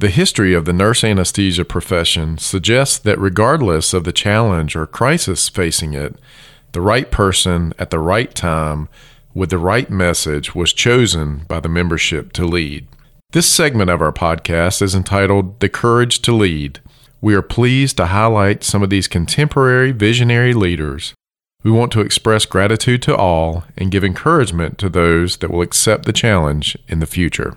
The history of the nurse anesthesia profession suggests that regardless of the challenge or crisis facing it, the right person at the right time with the right message was chosen by the membership to lead. This segment of our podcast is entitled The Courage to Lead. We are pleased to highlight some of these contemporary visionary leaders. We want to express gratitude to all and give encouragement to those that will accept the challenge in the future.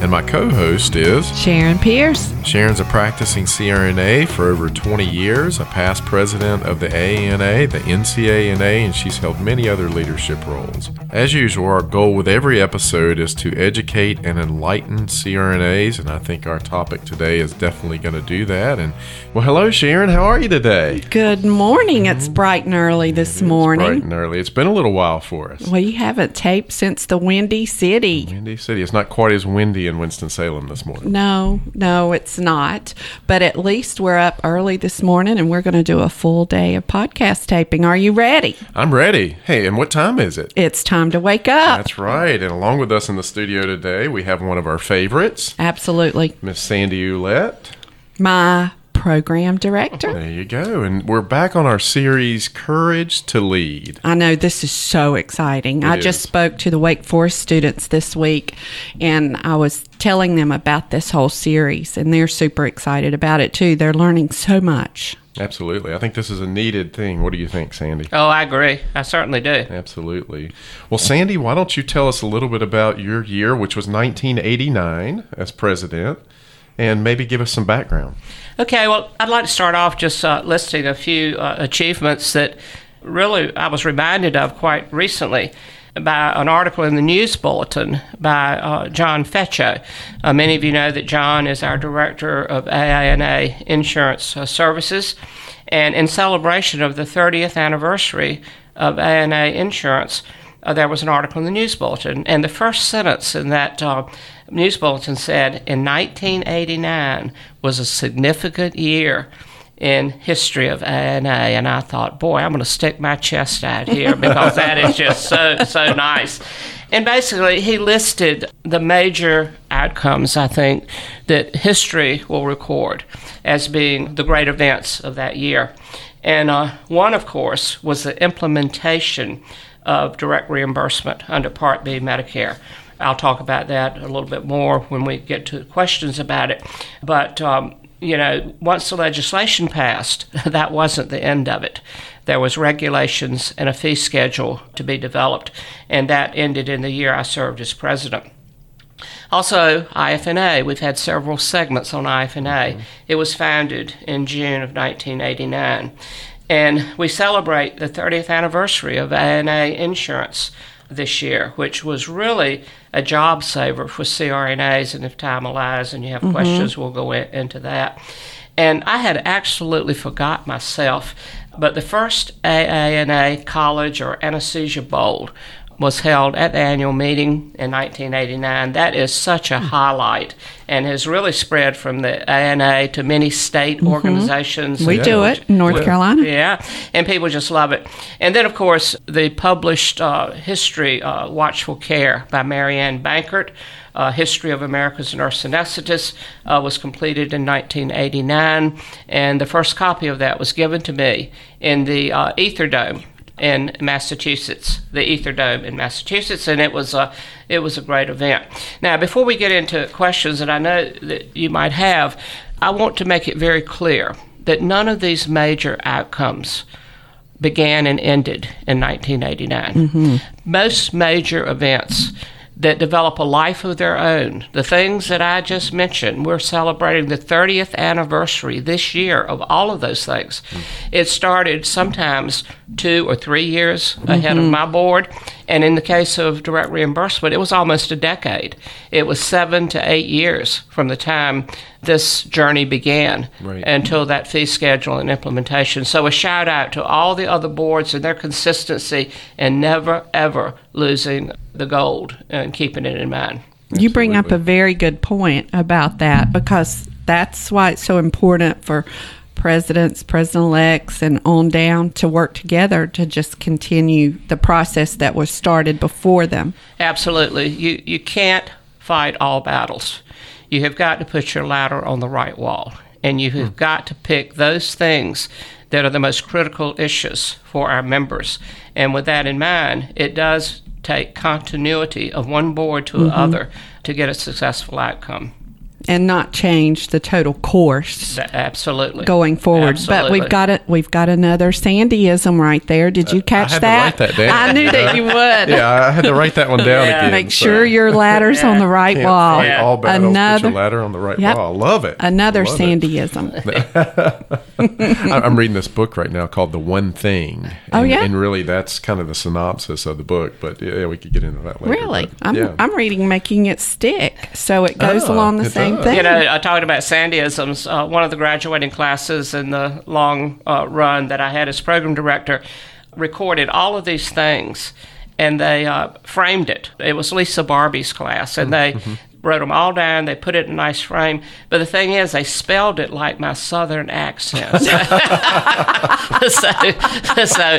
And my co host is Sharon Pearce. Sharon's a practicing CRNA for over 20 years, a past president of the AANA, the NCANA, and she's held many other leadership roles. As usual, our goal with every episode is to educate and enlighten CRNAs, and I think our topic today is definitely going to do that. And well, hello, Sharon. How are you today? Good morning. It's bright and early this morning. Bright and early. It's been a little while for us. We haven't taped since the Windy City. Windy City. It's not quite as windy in Winston-Salem this morning. No, no, it's not. But at least we're up early this morning and we're going to do a full day of podcast taping. Are you ready? I'm ready. Hey, and what time is it? It's time to wake up. That's right. And along with us in the studio today, we have one of our favorites, Absolutely. Miss Sandy Ouellette. My program director. There you go. And we're back on our series, Courage to Lead. I know this is so exciting. I just is. spoke to the Wake Forest students this week and I was telling them about this whole series and they're super excited about it too. They're learning so much. Absolutely. I think this is a needed thing. What do you think, Sandy? Oh, I agree. I certainly do. Absolutely. Well, Sandy, why don't you tell us a little bit about your year, which was 1989 as president, and maybe give us some background? Okay, well, I'd like to start off just uh, listing a few uh, achievements that really I was reminded of quite recently by an article in the News Bulletin by uh, John Feccio. Uh, many of you know that John is our director of AANA Insurance uh, Services, and in celebration of the 30th anniversary of ANA Insurance, uh, there was an article in the News Bulletin, and the first sentence in that uh, News Bulletin said, "In 1989 was a significant year." In history of ANA, and I thought, boy, I'm going to stick my chest out here because that is just so so nice. And basically, he listed the major outcomes I think that history will record as being the great events of that year. And uh, one, of course, was the implementation of direct reimbursement under Part B Medicare. I'll talk about that a little bit more when we get to questions about it. But, um, you know, once the legislation passed, that wasn't the end of it. There was regulations and a fee schedule to be developed, and that ended in the year I served as president. Also, IFNA, we've had several segments on IFNA. It was founded in June of 1989. And we celebrate the 30th anniversary of ANA Insurance this year, which was really a job saver for CRNAs. And if time allows and you have mm-hmm. questions, we'll go in, into that. And I had absolutely forgot myself, but the first AANA College or Anesthesia Bowl was held at the annual meeting in 1989. That is such a highlight and has really spread from the ANA to many state organizations. We and- do it in North Carolina. yeah, and people just love it. And then, of course, the published uh, history, uh, Watchful Care by Marianne Bankert, uh, History of America's Nurse Anesthetist, uh, was completed in 1989. And the first copy of that was given to me in the uh, Ether Dome in Massachusetts, the Ether Dome in Massachusetts, and it was a it was a great event. Now, before we get into questions that I know that you might have, I want to make it very clear that none of these major outcomes began and ended in 1989. Mm-hmm. Most major events that develop a life of their own. The things that I just mentioned, we're celebrating the 30th anniversary this year of all of those things. Mm-hmm. It started sometimes two or three years mm-hmm. ahead of my board, and in the case of direct reimbursement, it was almost a decade. It was seven to eight years from the time this journey began right. until that fee schedule and implementation. So, a shout out to all the other boards and their consistency and never, ever losing the gold and keeping it in mind. You bring up a very good point about that because that's why it's so important for presidents, president elects, and on down to work together to just continue the process that was started before them. Absolutely. You, you can't fight all battles. You have got to put your ladder on the right wall, and you have hmm. got to pick those things that are the most critical issues for our members. And with that in mind, it does take continuity of one board to mm-hmm. another to get a successful outcome and not change the total course. Absolutely. Going forward. Absolutely. But we've got it we've got another Sandyism right there. Did you catch uh, I that? that I knew that you would. yeah, I had to write that one down yeah. again. Make so. sure your ladder's yeah. on the right Can't wall. Yeah. All battles, another put your ladder on the right yep. wall. I love it. Another love Sandyism. I'm reading this book right now called The One Thing. And, oh yeah. And really that's kind of the synopsis of the book. But yeah, we could get into that later. Really? But, I'm I'm reading Making It Stick. So it goes oh, along the same same thing. You know, I talked about Sandyisms. Uh, one of the graduating classes in the long uh, run that I had as program director recorded all of these things and they uh, framed it. It was Lisa Barbie's class, and they mm-hmm. wrote them all down. They put it in a nice frame. But the thing is, they spelled it like my southern accent. so, so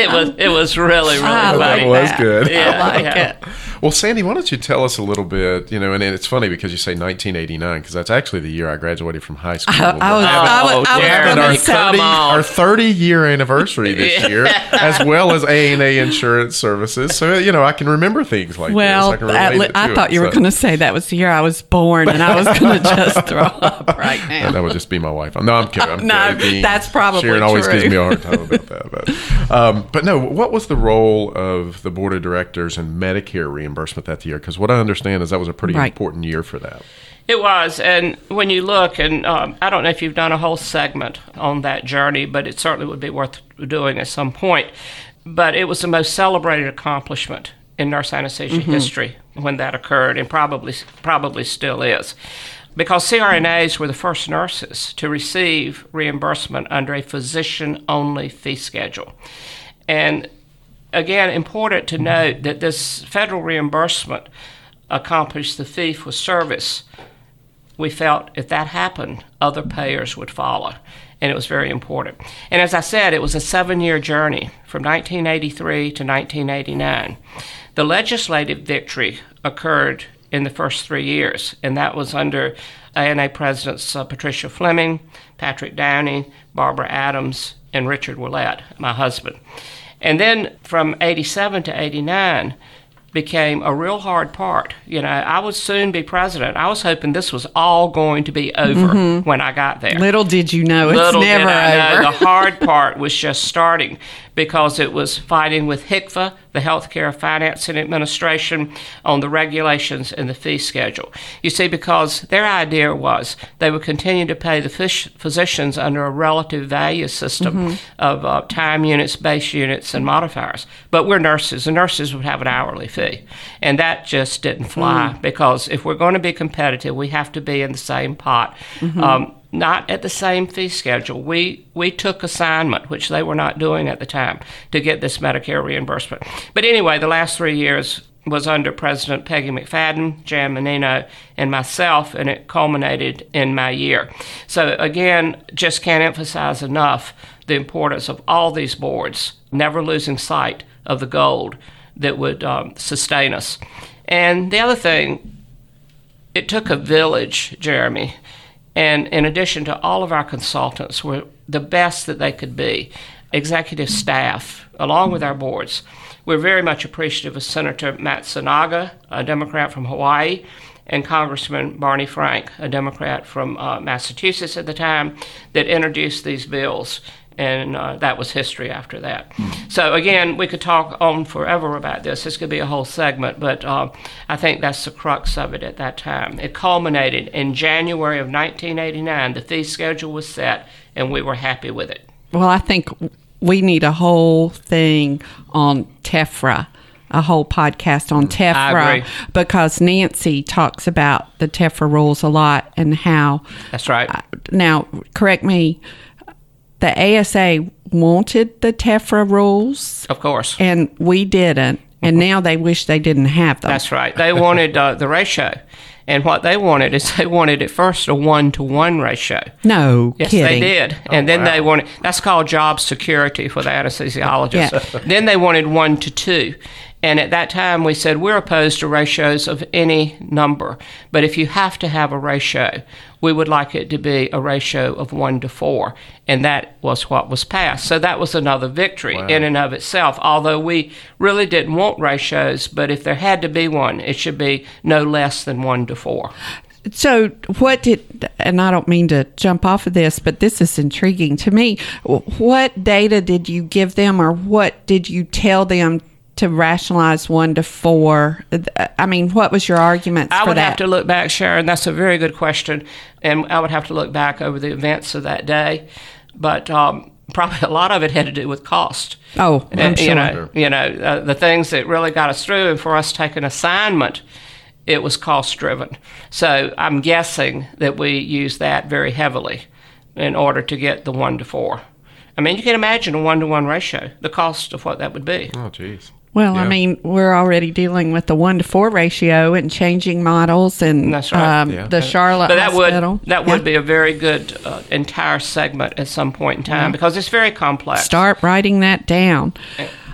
it was it was really really I funny. That was good. Yeah, I like yeah. it. Well, Sandy, why don't you tell us a little bit? You know, and, it's funny because you say 1989 because that's actually the year I graduated from high school. I, I was, I I was our 30, our 30 year anniversary this year, as well as A and A Insurance Services. So you know, I can remember things like well, this. I, I thought it, you so. were going to say that was the year I was born, and I was going to just throw up right now. And that would just be my wife. No, I'm kidding. I'm no, kidding. that's probably Sharon true. always gives me a hard time about that. But, um, but no, what was the role of the board of directors in Medicare reimbursement that year? Because what I understand is that was a pretty right. important year for that. It was, and when you look, and um, I don't know if you've done a whole segment on that journey, but it certainly would be worth doing at some point. But it was the most celebrated accomplishment in nurse anesthesia mm-hmm. history when that occurred, and probably probably still is, because CRNAs were the first nurses to receive reimbursement under a physician-only fee schedule, and again, important to note that this federal reimbursement accomplished the fee for service. We felt if that happened, other payers would follow, and it was very important. And as I said, it was a seven year journey from 1983 to 1989. The legislative victory occurred in the first three years, and that was under ANA Presidents uh, Patricia Fleming, Patrick Downey, Barbara Adams, and Richard Ouellette, my husband. And then from 87 to 89 became a real hard part. You know, I would soon be president. I was hoping this was all going to be over mm-hmm. when I got there. Little did you know, it's Little never did I over. Know, the hard part was just starting because it was fighting with HCFA, the Healthcare Financing Administration, on the regulations and the fee schedule. You see, because their idea was they would continue to pay the physicians under a relative value system mm-hmm. of uh, time units, base units, and modifiers. But we're nurses, and nurses would have an hourly fee. And that just didn't fly mm. because if we're going to be competitive, we have to be in the same pot. Mm-hmm. Um, not at the same fee schedule. We we took assignment, which they were not doing at the time, to get this Medicare reimbursement. But anyway, the last three years was under President Peggy McFadden, Jan Menino, and myself, and it culminated in my year. So again, just can't emphasize enough the importance of all these boards, never losing sight of the gold that would um, sustain us. And the other thing, it took a village, Jeremy and in addition to all of our consultants were the best that they could be. executive staff, along with our boards. We're very much appreciative of Senator Matsunaga, a Democrat from Hawaii, and Congressman Barney Frank, a Democrat from uh, Massachusetts at the time, that introduced these bills. And uh, that was history after that. So, again, we could talk on forever about this. This could be a whole segment, but uh, I think that's the crux of it at that time. It culminated in January of 1989. The fee schedule was set, and we were happy with it. Well, I think we need a whole thing on TEFRA, a whole podcast on TEFRA, because Nancy talks about the TEFRA rules a lot and how. That's right. Now, correct me. The ASA wanted the TEFRA rules, Of course. and we didn't. And now they wish they didn't have them. That's right. They wanted uh, the ratio. And what they wanted is they wanted at first a one to one ratio. no Yes, kidding. they did. and then they wanted, that's called job security for the anesthesiologist. Yeah. then they wanted one to two. And at that time, we said we're opposed to ratios of any number. But if you have to have a ratio, we would like it to be a ratio of one to four. And that was what was passed. So that was another victory in and of itself. Although we really didn't want ratios, but if there had to be one, it should be no less than one to four. So, what did, and I don't mean to jump off of this, but this is intriguing to me. What data did you give them, or what did you tell them to rationalize one to four? I mean, what was your argument? I would that? have to look back, Sharon. That's a very good question, and I would have to look back over the events of that day. But um, probably a lot of it had to do with cost. Oh, I'm Uh, sure. You know, you know uh, the things that really got us through, and for us to take an assignment, it was cost driven. So I'm guessing that we used that very heavily in order to get the one to four. I mean, you can imagine a one to one ratio, the cost of what that would be. Oh, jeez. Well, I mean, we're already dealing with the one to four ratio and changing models, and That's right. um, Yeah. the Charlotte But that Hospital. would that Yeah. would be a very good uh, entire segment at some point in time because it's very complex. start writing that down.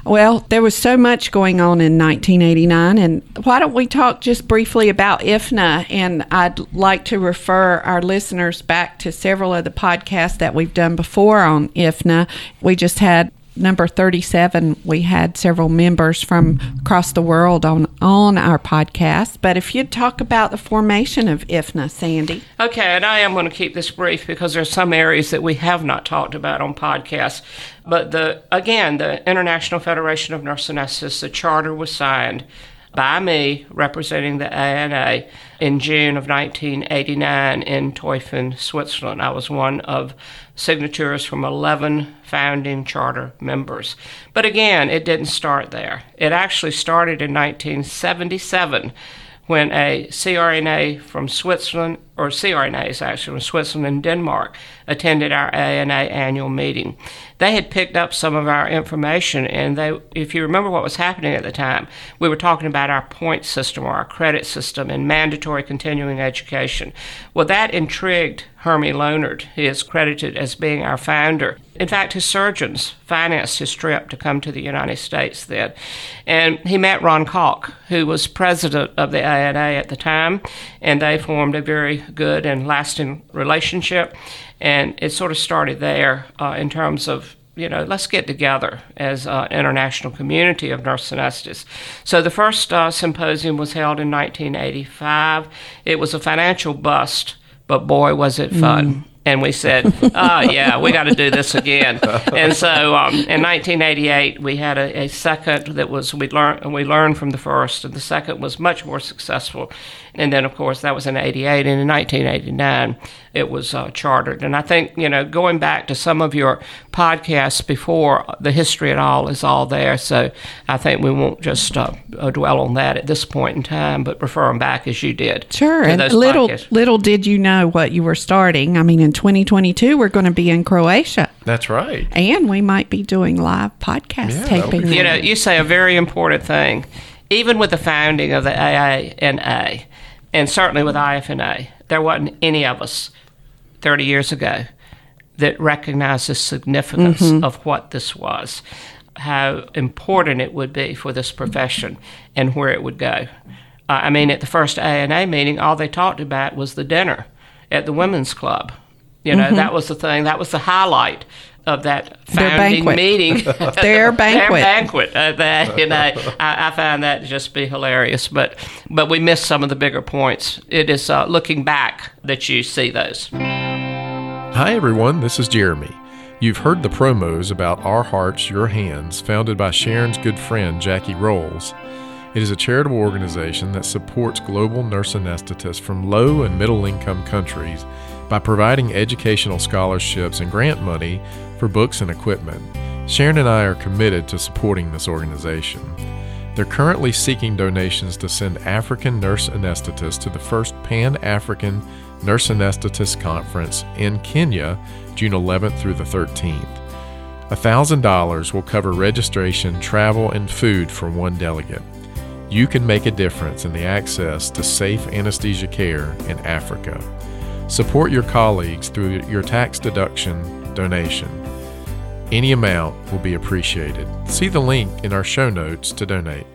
Well, there was so much going on in 1989, and why don't we talk just briefly about IFNA? And I'd like to refer our listeners back to several of the podcasts that we've done before on IFNA. We just had number 37 we had several members from across the world on on our podcast. But if you'd talk about the formation of ifna sandy. Okay, and I am going to keep this brief because there's some areas that we have not talked about on podcasts. But the again, the International Federation of Nurse Anesthetists, the charter was signed by me representing the ANA in June of 1989 in Teufen, Switzerland. I was one of signatures from 11 founding charter members. But again, it didn't start there. It actually started in 1977 when a CRNA from Switzerland, or CRNAs actually from Switzerland and Denmark, attended our ANA annual meeting. They had picked up some of our information, and they, if you remember what was happening at the time, we were talking about our point system or our credit system and mandatory continuing education. Well, that intrigued Hermi Löhnert. He is credited as being our founder. In fact, his surgeons financed his trip to come to the United States then. And he met Ron Caulk, who was president of the ANA at the time, and they formed a very good and lasting relationship. And it sort of started there uh, in terms of you know, let's get together as an international community of nurse anesthetists. So the first uh, symposium was held in 1985. It was a financial bust, but boy, was it fun. And we said, oh, yeah, we got to do this again. And so um, in 1988, we had a, a second that was, we learned, we learned from the first, and the second was much more successful. And then, of course, that was in 88. And in 1989, it was uh, chartered. And I think, you know, going back to some of your podcasts before, the history at all is all there. So I think we won't just uh, uh, dwell on that at this point in time, but refer them back as you did. Sure. And little podcasts. little did you know what you were starting. I mean, in 2022, we're going to be in Croatia, That's right. and we might be doing live podcast Yeah, taping. You know, you say a very important thing. Even with the founding of the AANA, and certainly with IFNA, there wasn't any of us 30 years ago that recognized the significance of what this was, how important it would be for this profession, and where it would go. Uh, I mean, at the first ANA meeting, all they talked about was the dinner at the women's club. You know, that was the thing, that was the highlight of that Their founding banquet. meeting. Their banquet. Their banquet. Uh, that, you know, I, I find that to just be hilarious. But but we missed some of the bigger points. It is uh, looking back that you see those. Hi, everyone. This is Jeremy. You've heard the promos about Our Hearts, Your Hands, founded by Sharon's good friend, Jackie Rowles. It is a charitable organization that supports global nurse anesthetists from low and middle income countries by providing educational scholarships and grant money for books and equipment. Sharon and I are committed to supporting this organization. They're currently seeking donations to send African nurse anesthetists to the first Pan African Nurse Anesthetist Conference in Kenya, June 11th through the 13th. $1,000 will cover registration, travel, and food for one delegate. You can make a difference in the access to safe anesthesia care in Africa. Support your colleagues through your tax deduction donation. Any amount will be appreciated. See the link in our show notes to donate.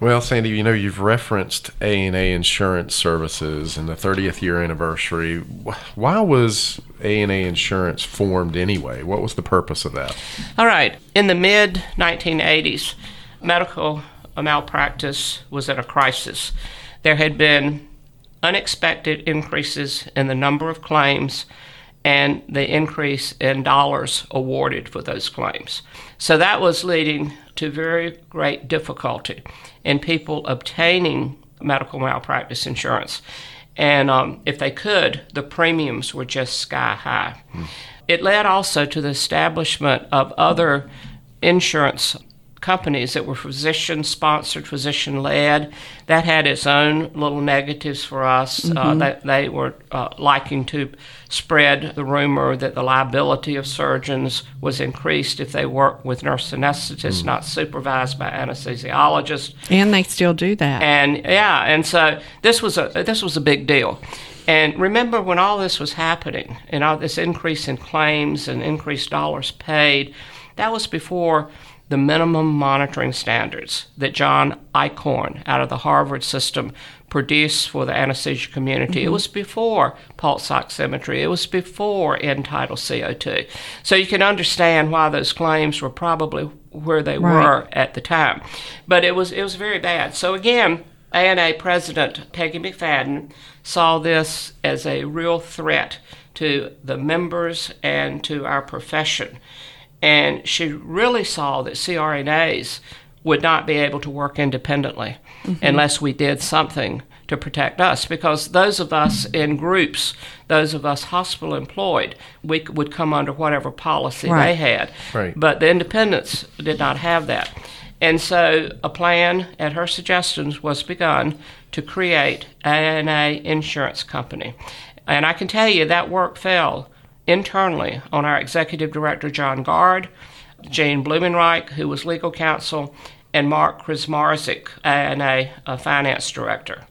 Well, Sandy, you know you've referenced A and A Insurance Services and the 30th year anniversary. Why was A and A Insurance formed anyway? What was the purpose of that? All right. In the mid 1980s, medical malpractice was at a crisis. There had been unexpected increases in the number of claims and the increase in dollars awarded for those claims. So that was leading to very great difficulty in people obtaining medical malpractice insurance. And um, if they could, the premiums were just sky high. It led also to the establishment of other insurance companies that were physician sponsored, physician led. That had its own little negatives for us. Uh, they, they were uh, liking to spread the rumor that the liability of surgeons was increased if they worked with nurse anesthetists not supervised by anesthesiologists. And they still do that. And yeah, and so this was a this was a big deal. And remember when all this was happening and all this increase in claims and increased dollars paid, that was before the minimum monitoring standards that John Eichhorn out of the Harvard system produced for the anesthesia community. It mm-hmm. was before pulse oximetry. It was before end-tidal CO2. So you can understand why those claims were probably where they Right. were at the time. But it was it was very bad. So again, ANA President Peggy McFadden saw this as a real threat to the members and to our profession. And she really saw that CRNAs would not be able to work independently mm-hmm. unless we did something to protect us. Because those of us in groups, those of us hospital employed, we would come under whatever policy Right. they had. Right. But the independents did not have that. And so a plan at her suggestions was begun to create ANA Insurance Company. And I can tell you that work fell internally on our executive director, John Garde, Gene Blumenreich, who was legal counsel, and Mark Krismarzik, ANA a finance director.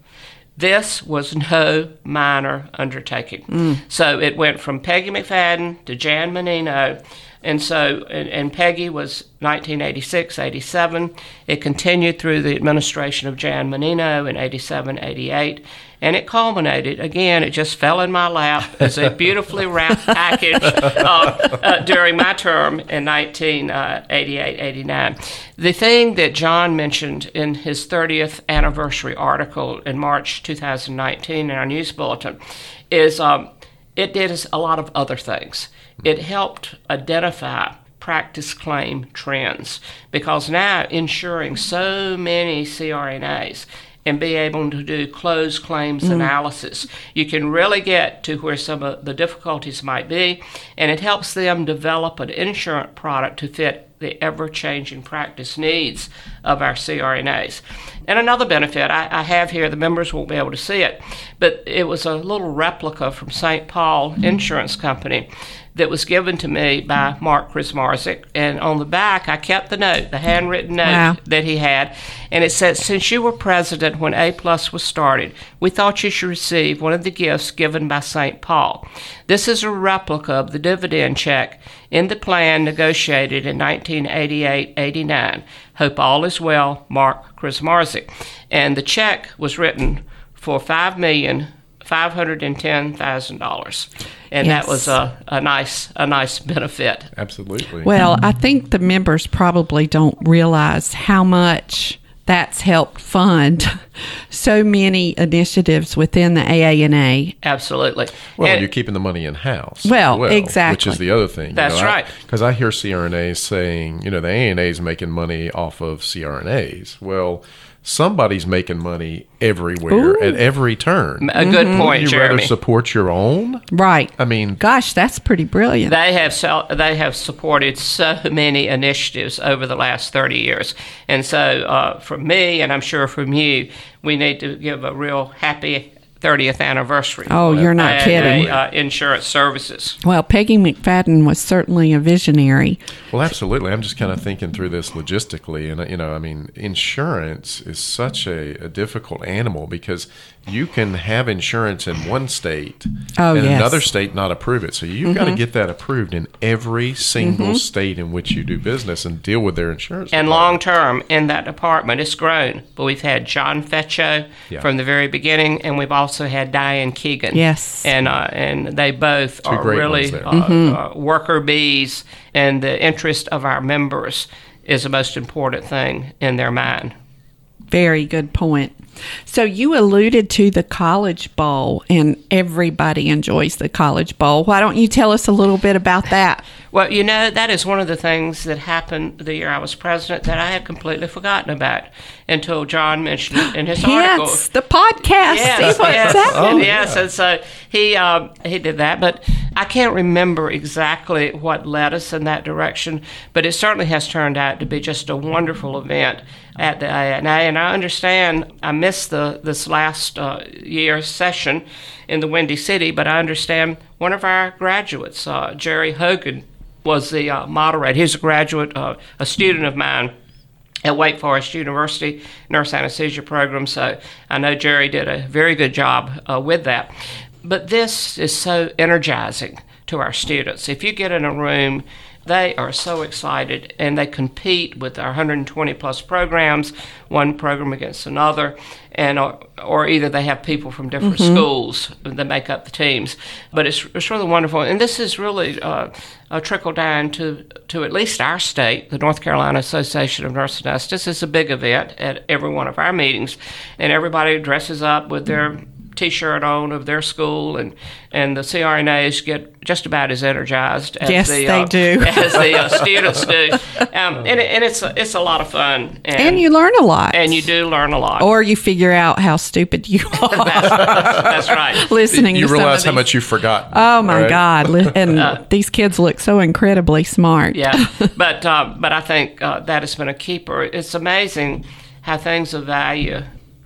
This was no minor undertaking. Mm. So it went from Peggy McFadden to Jan Menino. And so, and, and Peggy was 1986, 87. It continued through the administration of Jan Menino in 87, 88. And it culminated, again, it just fell in my lap as a beautifully wrapped package uh, uh, during my term in 1988, 89. The thing that John mentioned in his 30th anniversary article in March 2019 in our news bulletin is um, it did a lot of other things. It helped identify practice claim trends because now insuring so many CRNAs and be able to do closed claims mm. analysis, you can really get to where some of the difficulties might be, and it helps them develop an insurance product to fit the ever changing practice needs of our CRNAs. And another benefit I, I have here, the members won't be able to see it, but it was a little replica from St. Paul Insurance Company that was given to me by Mark Krismarzik. And on the back, I kept the note, the handwritten note Wow. that he had. And it said, Since you were president when A Plus was started, we thought you should receive one of the gifts given by St. Paul. This is a replica of the dividend check in the plan negotiated in 1988 89. Hope all is well, Mark Krismarzik. And the check was written for five million five hundred and ten thousand dollars, and that was a, a nice a nice benefit. Absolutely. Well, I think the members probably don't realize how much that's helped fund so many initiatives within the AANA. Absolutely. Well, And- you're keeping the money in house. Well, Which exactly. is the other thing. That's right. Because I, hear CRNAs saying, you know, the ANA is making money off of CRNAs. Well, somebody's making money everywhere at every turn. a good point, you Jeremy. rather support your own? Right. I mean, Gosh, that's pretty brilliant. They have so, they have supported so many initiatives over the last 30 years, and so uh, from me, and I'm sure from you, we need to give a real happy 30th anniversary. Oh, for you're not IAA, kidding. Uh, insurance services. well, Peggy McFadden was certainly a visionary. Well, absolutely. I'm just kind of thinking through this logistically, and you know, I mean, insurance is such a, a difficult animal because you can have insurance in one state Oh, and yes. another state not approve it. So you've got to get that approved in every single state in which you do business and deal with their insurance. And long term in that department, it's grown. But we've had John Fecho Yeah. from the very beginning, and we've also had Diane Keegan. Yes. and uh, and they both are really uh, Mm-hmm. uh, worker bees, and the interest of our members is the most important thing in their mind. Very good point. So you alluded to the College Bowl, and everybody enjoys the College Bowl. Why don't you tell us a little bit about that? Well, you know, that is one of the things that happened the year I was president that I had completely forgotten about until John mentioned it in his article. Yes, the podcast. Yes, yes, happening. yes. And so he um, he did that, but I can't remember exactly what led us in that direction. But it certainly has turned out to be just a wonderful event at the ANA. And I understand I missed the this last uh, year's session in the Windy City, but I understand one of our graduates, uh, Jerry Hogan, was the uh, moderator. He's a graduate, uh, a student of mine at Wake Forest University nurse anesthesia program. So I know Jerry did a very good job uh, with that. But this is so energizing to our students. If you get in a room, they are so excited and they compete with our 120 plus programs, one program against another, and or, or either they have people from different schools that make up the teams. But it's, it's really wonderful, and this is really uh, a trickle down to to at least our state, the North Carolina Association of Nurse Anesthetists. It's a big event at every one of our meetings, and everybody dresses up with their T-shirt on of their school, and and the CRNAs get just about as energized as Yes, the they uh, do. as the uh, students do, um, and, it, and it's a, it's a lot of fun, and, And you learn a lot. and you do learn a lot. or you figure out how stupid you are that's, that's right. listening you to some realize of how these- much you've forgotten. Oh my right? God! Li- And these kids look so incredibly smart. yeah, but uh, but I think uh, that has been a keeper. It's amazing how things of value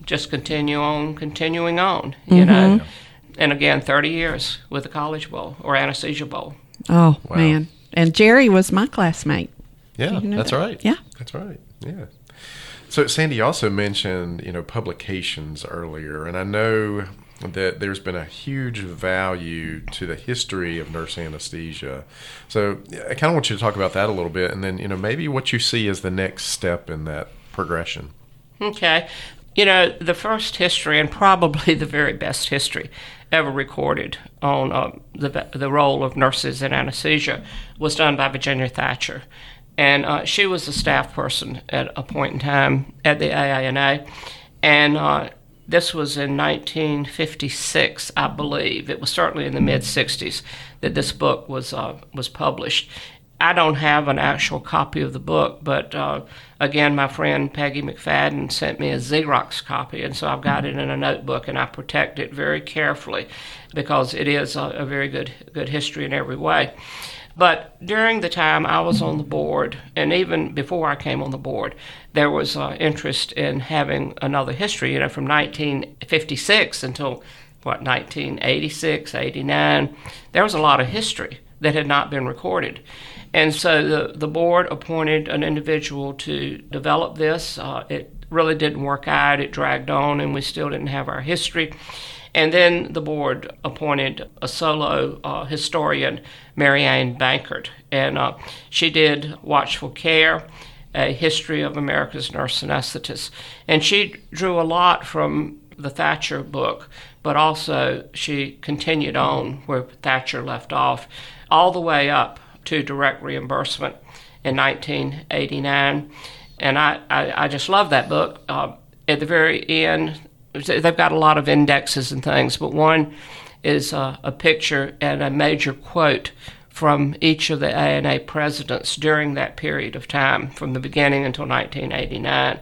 just continue on, continuing on. You know, mm-hmm. and again, thirty years with the College Bowl or Anesthesia Bowl. Oh man! And Jerry was my classmate. Yeah, you know that's that? right. Yeah. that's right. Yeah. So Sandy also mentioned, you know, publications earlier, and I know that there's been a huge value to the history of nurse anesthesia. So I kind of want you to talk about that a little bit, and then you know maybe what you see as the next step in that progression. Okay. You know, the first history, and probably the very best history ever recorded on uh, the, the role of nurses in anesthesia, was done by Virginia Thatcher. And uh, she was a staff person at a point in time at the AANA. And uh, this was in 1956, I believe. It was certainly in the mid 60s that this book was, uh, was published. I don't have an actual copy of the book, but uh, again, my friend Peggy McFadden sent me a Xerox copy, and so I've got it in a notebook, and I protect it very carefully because it is a, a very good good history in every way. But during the time I was on the board, and even before I came on the board, there was uh, interest in having another history. You know, from 1956 until what 1986, 89, there was a lot of history that had not been recorded. And so the, the board appointed an individual to develop this. Uh, it really didn't work out, it dragged on, and we still didn't have our history. And then the board appointed a solo uh, historian, Marianne Bankert, and uh, she did Watchful Care, a history of America's nurse anesthetists. And she drew a lot from the Thatcher book, but also she continued on where Thatcher left off, all the way up to direct reimbursement in 1989. And I, I, I just love that book. Uh, at the very end, they've got a lot of indexes and things, but one is uh, a picture and a major quote from each of the ANA presidents during that period of time, from the beginning until 1989.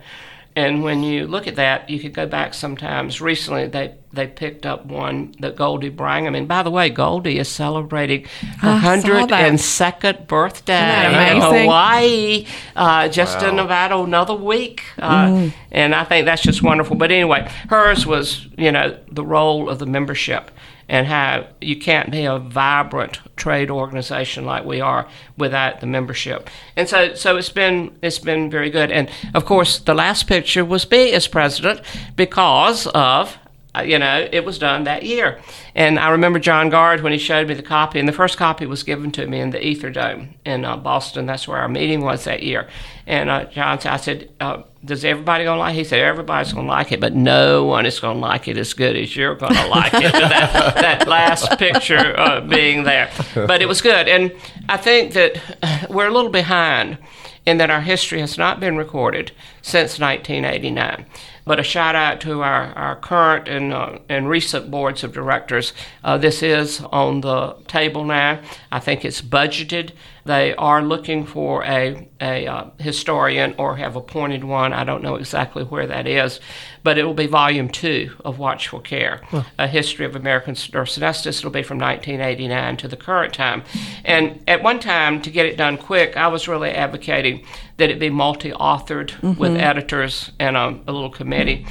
And when you look at that, you could go back sometimes. Recently, they, they picked up one that Goldie Brangman. And by the way, Goldie is celebrating her 102nd birthday in Hawaii uh, just wow. in about another week. Uh, mm. And I think that's just wonderful. But anyway, hers was, you know, the role of the membership and how you can't be a vibrant trade organization like we are without the membership. And so, so it's been it's been very good. And of course, the last picture was me as president because of you know, it was done that year. And I remember John Garde when he showed me the copy, and the first copy was given to me in the Ether Dome in uh, Boston. That's where our meeting was that year. And uh, John said, I said, uh, does everybody gonna like it? He said, everybody's gonna like it, but no one is gonna like it as good as you're gonna like it. that, that last picture uh, being there. But it was good. And I think that we're a little behind in that our history has not been recorded since 1989. But a shout out to our, our current and, uh, and recent boards of directors. Uh, this is on the table now. I think it's budgeted. They are looking for a, a uh, historian or have appointed one. I don't know exactly where that is, but it will be volume two of Watchful Care, huh. a history of American nurse anesthetist. It'll be from 1989 to the current time. And at one time, to get it done quick, I was really advocating that it be multi authored mm-hmm. with editors and a, a little committee.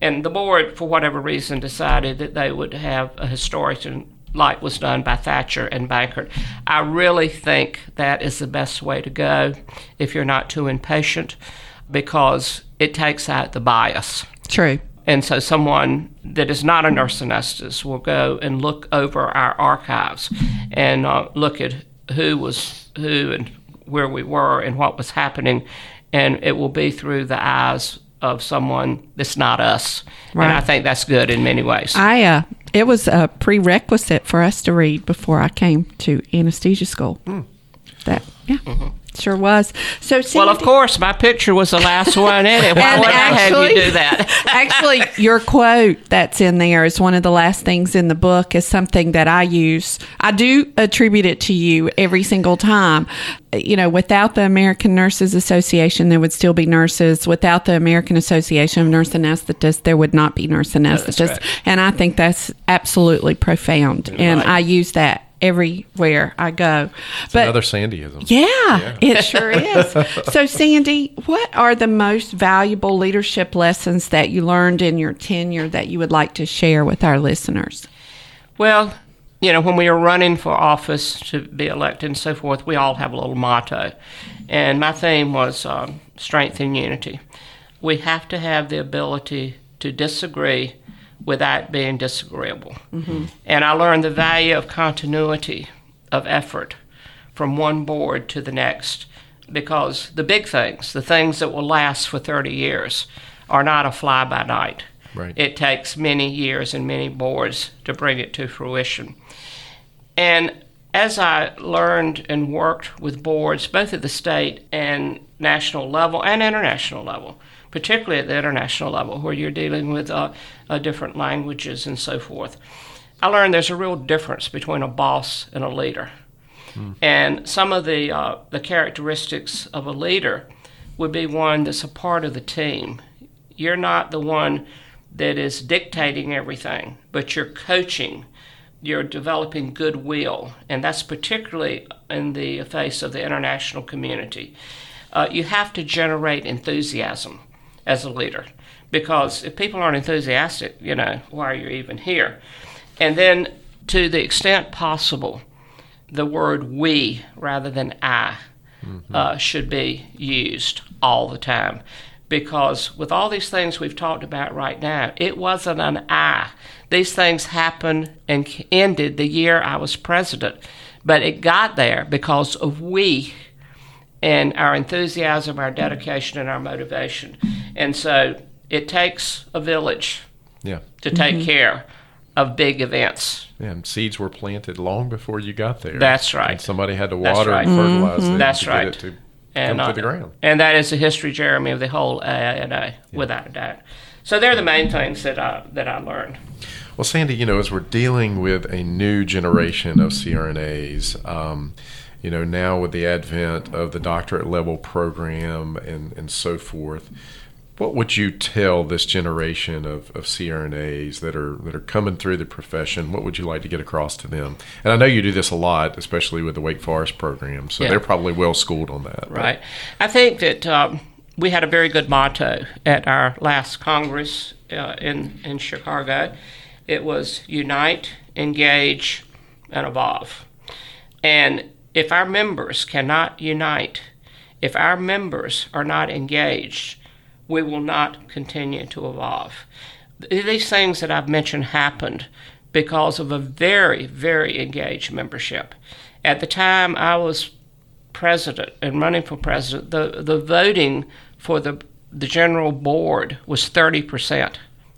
And the board, for whatever reason, decided that they would have a historian like was done by Thatcher and Bankert. I really think that is the best way to go if you're not too impatient because it takes out the bias. True. And so someone that is not a nurse anesthetist will go and look over our archives and uh, look at who was who and where we were and what was happening. And it will be through the eyes of someone that's not us. Right. And I think that's good in many ways. I uh, it was a prerequisite for us to read before I came to anesthesia school. Mm. That yeah. Mm-hmm. Sure was. So, Sandy, well, of course, my picture was the last one in it. Why would I have you do that? actually, your quote that's in there is one of the last things in the book. Is something that I use. I do attribute it to you every single time. You know, without the American Nurses Association, there would still be nurses. Without the American Association of Nurse Anesthetists, there would not be nurse anesthetists. Right. And I think that's absolutely profound. You're and right. I use that everywhere I go. It's but another Sandyism. Yeah, yeah. it sure is. so, Sandy, what are the most valuable leadership lessons that you learned in your tenure that you would like to share with our listeners? Well, you know, when we are running for office to be elected and so forth, we all have a little motto. And my theme was um, strength and unity. We have to have the ability to disagree without being disagreeable. Mm-hmm. And I learned the value of continuity of effort from one board to the next because the big things, the things that will last for 30 years, are not a fly by night. Right. It takes many years and many boards to bring it to fruition. And as I learned and worked with boards, both at the state and national level and international level, particularly at the international level where you're dealing with uh, uh, different languages and so forth. I learned there's a real difference between a boss and a leader. Hmm. And some of the, uh, the characteristics of a leader would be one that's a part of the team. You're not the one that is dictating everything, but you're coaching, you're developing goodwill, and that's particularly in the face of the international community. Uh, you have to generate enthusiasm as a leader. Because if people aren't enthusiastic, you know, why are you even here? And then, to the extent possible, the word we rather than I mm-hmm. uh, should be used all the time. Because with all these things we've talked about right now, it wasn't an I. These things happened and ended the year I was president. But it got there because of we and our enthusiasm, our dedication, and our motivation. And so it takes a village Yeah. to take care of big events. Yeah, and seeds were planted long before you got there. That's right. And somebody had to water right. and fertilize them That's to right. get it to and come uh, to the ground. And that is the history, Jeremy, of the whole AANA, without a doubt. So they're the main things that I that I learned. Well, Sandy, you know, as we're dealing with a new generation of CRNAs, um, you know, now with the advent of the doctorate level program and, and so forth, what would you tell this generation of, of CRNAs that are that are coming through the profession? What would you like to get across to them? And I know you do this a lot, especially with the Wake Forest program, so Yeah. they're probably well schooled on that. but- Right. I think that um, we had a very good motto at our last Congress uh, in in Chicago. It was unite, engage, and evolve. And if our members cannot unite, if our members are not engaged, we will not continue to evolve. These things that I've mentioned happened because of a very, very engaged membership. At the time I was president and running for president, the, the voting for the, the general board was 30%.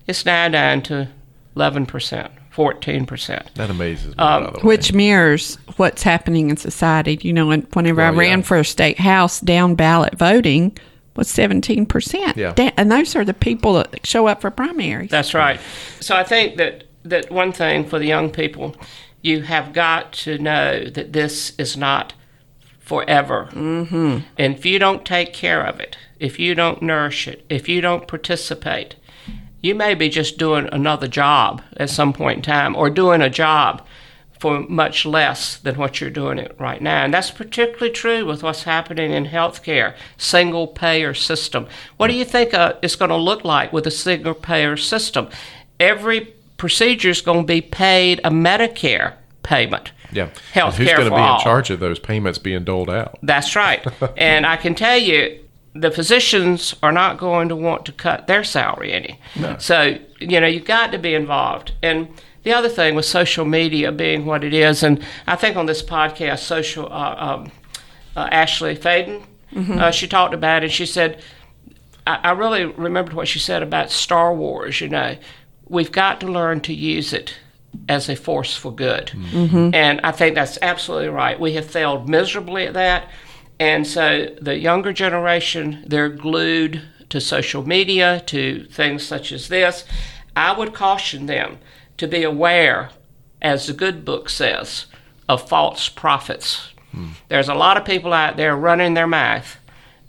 It's now down to 11%, 14%. That amazes me, Um, by the way. which mirrors what's happening in society. You know, and whenever I ran yeah. for a state house, down ballot voting was seventeen percent. Yeah. and those are the people that show up for primaries. That's right. So I think that, that one thing for the young people, you have got to know that this is not forever. Mm-hmm. And if you don't take care of it, if you don't nourish it, if you don't participate, you may be just doing another job at some point in time or doing a job for much less than what you're doing it right now. And that's particularly true with what's happening in healthcare, single payer system. What do you think uh, it's going to look like with a single payer system? Every procedure is going to be paid a Medicare payment. yeah. Health And who's going to be all. in charge of those payments being doled out? That's right. and I can tell you, the physicians are not going to want to cut their salary any. So, you know, you've got to be involved. And the other thing with social media being what it is, and I think on this podcast, social uh, um, uh, Ashley Faden, uh, she talked about it. She said, I, I really remembered what she said about Star Wars. You know, we've got to learn to use it as a force for good. And I think that's absolutely right. We have failed miserably at that. And so the younger generation, they're glued to social media, to things such as this. I would caution them to be aware, as the good book says, of false prophets. There's a lot of people out there running their mouth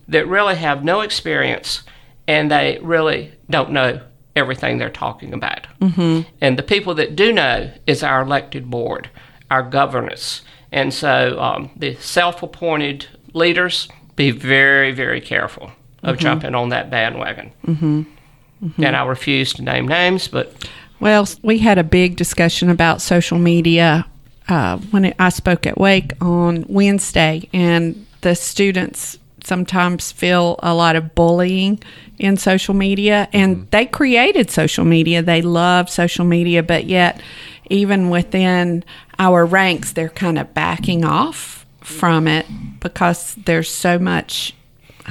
that really have no experience and they really don't know everything they're talking about. Mm-hmm. And the people that do know is our elected board, our governance. And so um, the self appointed leaders, be very, very careful of jumping on that bandwagon. Mm-hmm. And I refuse to name names, but Well, we had a big discussion about social media uh, when it, I spoke at Wake on Wednesday, and the students sometimes feel a lot of bullying in social media, and they created social media. They love social media, but yet, even within our ranks, they're kind of backing off from it because there's so much.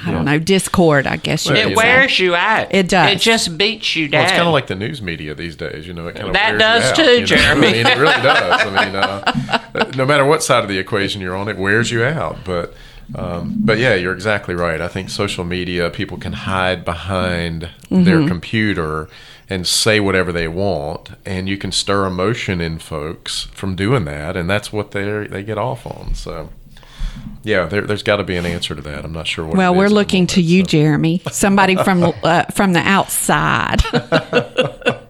I don't know discord. I guess you could it know. say. wears you out. It does. It just beats you down. Well, it's kind of like the news media these days, you know. It kind of That wears does you out, too, you know? Jeremy. I mean, it really does. I mean, uh, no matter what side of the equation you're on, it wears you out. But, um, but yeah, you're exactly right. I think social media, people can hide behind Mm-hmm. their computer and say whatever they want, and you can stir emotion in folks from doing that, and that's what they they get off on. So. Yeah, there, there's got to be an answer to that. I'm not sure what. Well, it we're is at the looking to you, so. Jeremy, somebody from uh, from the outside.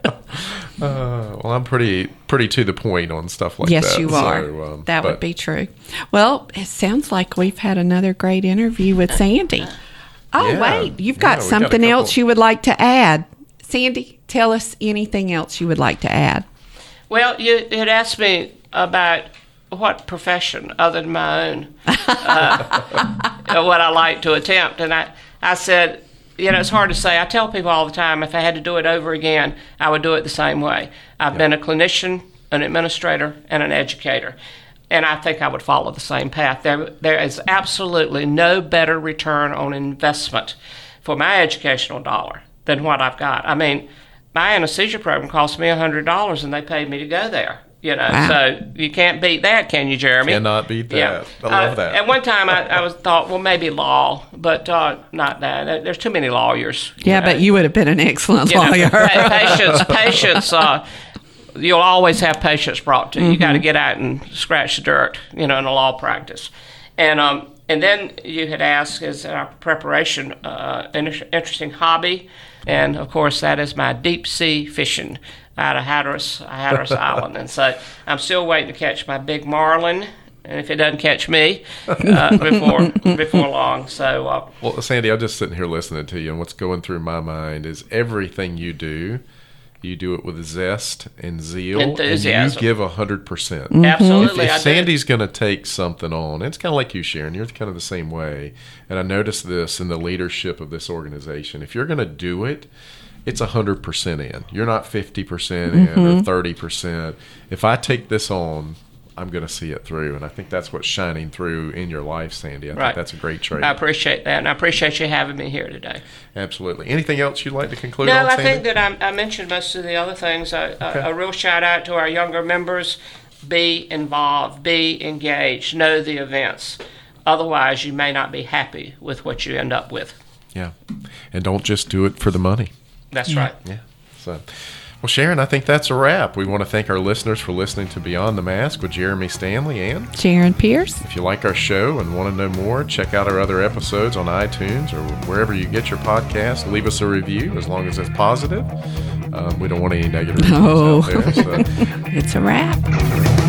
Uh, well, I'm pretty pretty to the point on stuff like yes, that. you are. so, um, that would be true. Well, it sounds like we've had another great interview with Sandy. Oh, Yeah. wait, you've got we got a something couple- else you would like to add. Sandy, tell us anything else you would like to add. Well, you had asked me about what profession other than my own, uh, what I like to attempt, and I, I said, you know, it's hard to say. I tell people all the time, if I had to do it over again, I would do it the same way. I've been a clinician, an administrator, and an educator, and I think I would follow the same path. There, there is absolutely no better return on investment for my educational dollar than what I've got. I mean, my anesthesia program cost me $100 and they paid me to go there. You know, Wow. so you can't beat that, can you, Jeremy? Cannot beat that. Yeah. I love Uh, that. At one time, I, I was thought, well, maybe law, but uh, not that. There's too many lawyers. Yeah, but you would have been an excellent You lawyer. pa- patience, patients. Uh, you'll always have patience brought to you. You got to get out and scratch the dirt, you know, in a law practice. And um, and then you had asked, is our preparation uh, an interesting hobby? And of course, that is my deep sea fishing out of Hatteras, Hatteras Island. And so I'm still waiting to catch my big marlin. And if it doesn't catch me uh, before before long, so uh, Well, Sandy, I'm just sitting here listening to you, and what's going through my mind is everything you do, you do it with zest and zeal, Enthusiasm. and you give a hundred percent. Mm-hmm. absolutely, If I do. Sandy's going to take something on, it's kind of like you, Sharon. You're kind of the same way, and I noticed this in the leadership of this organization. If you're going to do it, it's a hundred percent in. You're not fifty percent in mm-hmm. or thirty percent. If I take this on. I'm going to see it through, and I think that's what's shining through in your life, Sandy. I Right. think that's a great trait. I appreciate that, and I appreciate you having me here today. Absolutely. Anything else you'd like to conclude No, on, I Sandy? think that I, I mentioned most of the other things. A, a, a real shout out to our younger members. Be involved, be engaged, know the events. Otherwise, you may not be happy with what you end up with. yeah. And don't just do it for the money. That's right. Yeah. So, well, Sharon, I think that's a wrap. We want to thank our listeners for listening to Beyond the Mask with Jeremy Stanley. And Sharon Pearce. if you like our show and want to know more, check out our other episodes on iTunes or wherever you get your podcast. Leave us a review as long as it's positive. Um, we don't want any negative reviews No. out there. So. It's a wrap.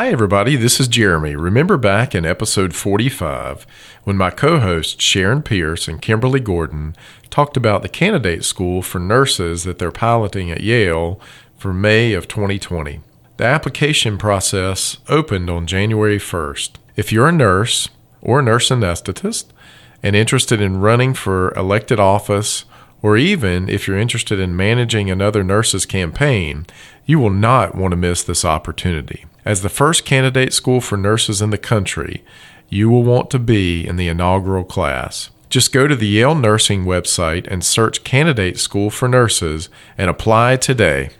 Hi, everybody. This is Jeremy. Remember back in episode 45 when my co hosts Sharon Pearce and Kimberly Gordon talked about the candidate school for nurses that they're piloting at Yale for May of 2020. The application process opened on January 1st. If you're a nurse or a nurse anesthetist and interested in running for elected office, or even if you're interested in managing another nurse's campaign, you will not want to miss this opportunity. As the first candidate school for nurses in the country, you will want to be in the inaugural class. Just go to the Yale Nursing website and search Candidate School for Nurses and apply today.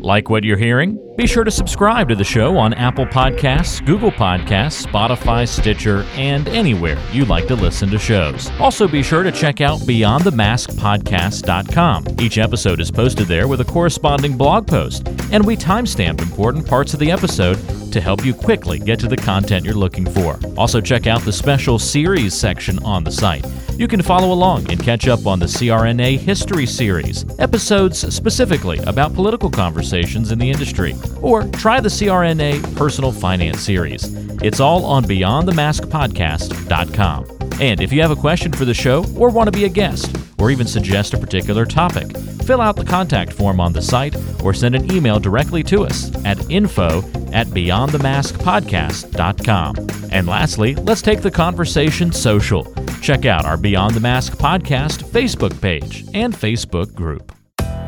Like what you're hearing? Be sure to subscribe to the show on Apple Podcasts, Google Podcasts, Spotify, Stitcher, and anywhere you like to listen to shows. Also, be sure to check out BeyondTheMaskPodcast.com. Each episode is posted there with a corresponding blog post, and we timestamp important parts of the episode to help you quickly get to the content you're looking for. Also, check out the special series section on the site. You can follow along and catch up on the CRNA History Series, episodes specifically about political conversations in the industry, or try the CRNA Personal Finance Series. It's all on BeyondTheMaskPodcast.com. And if you have a question for the show, or want to be a guest, or even suggest a particular topic, fill out the contact form on the site or send an email directly to us at info at beyondthemaskpodcast.com. And lastly, let's take the conversation social. Check out our Beyond the Mask podcast Facebook page and Facebook group.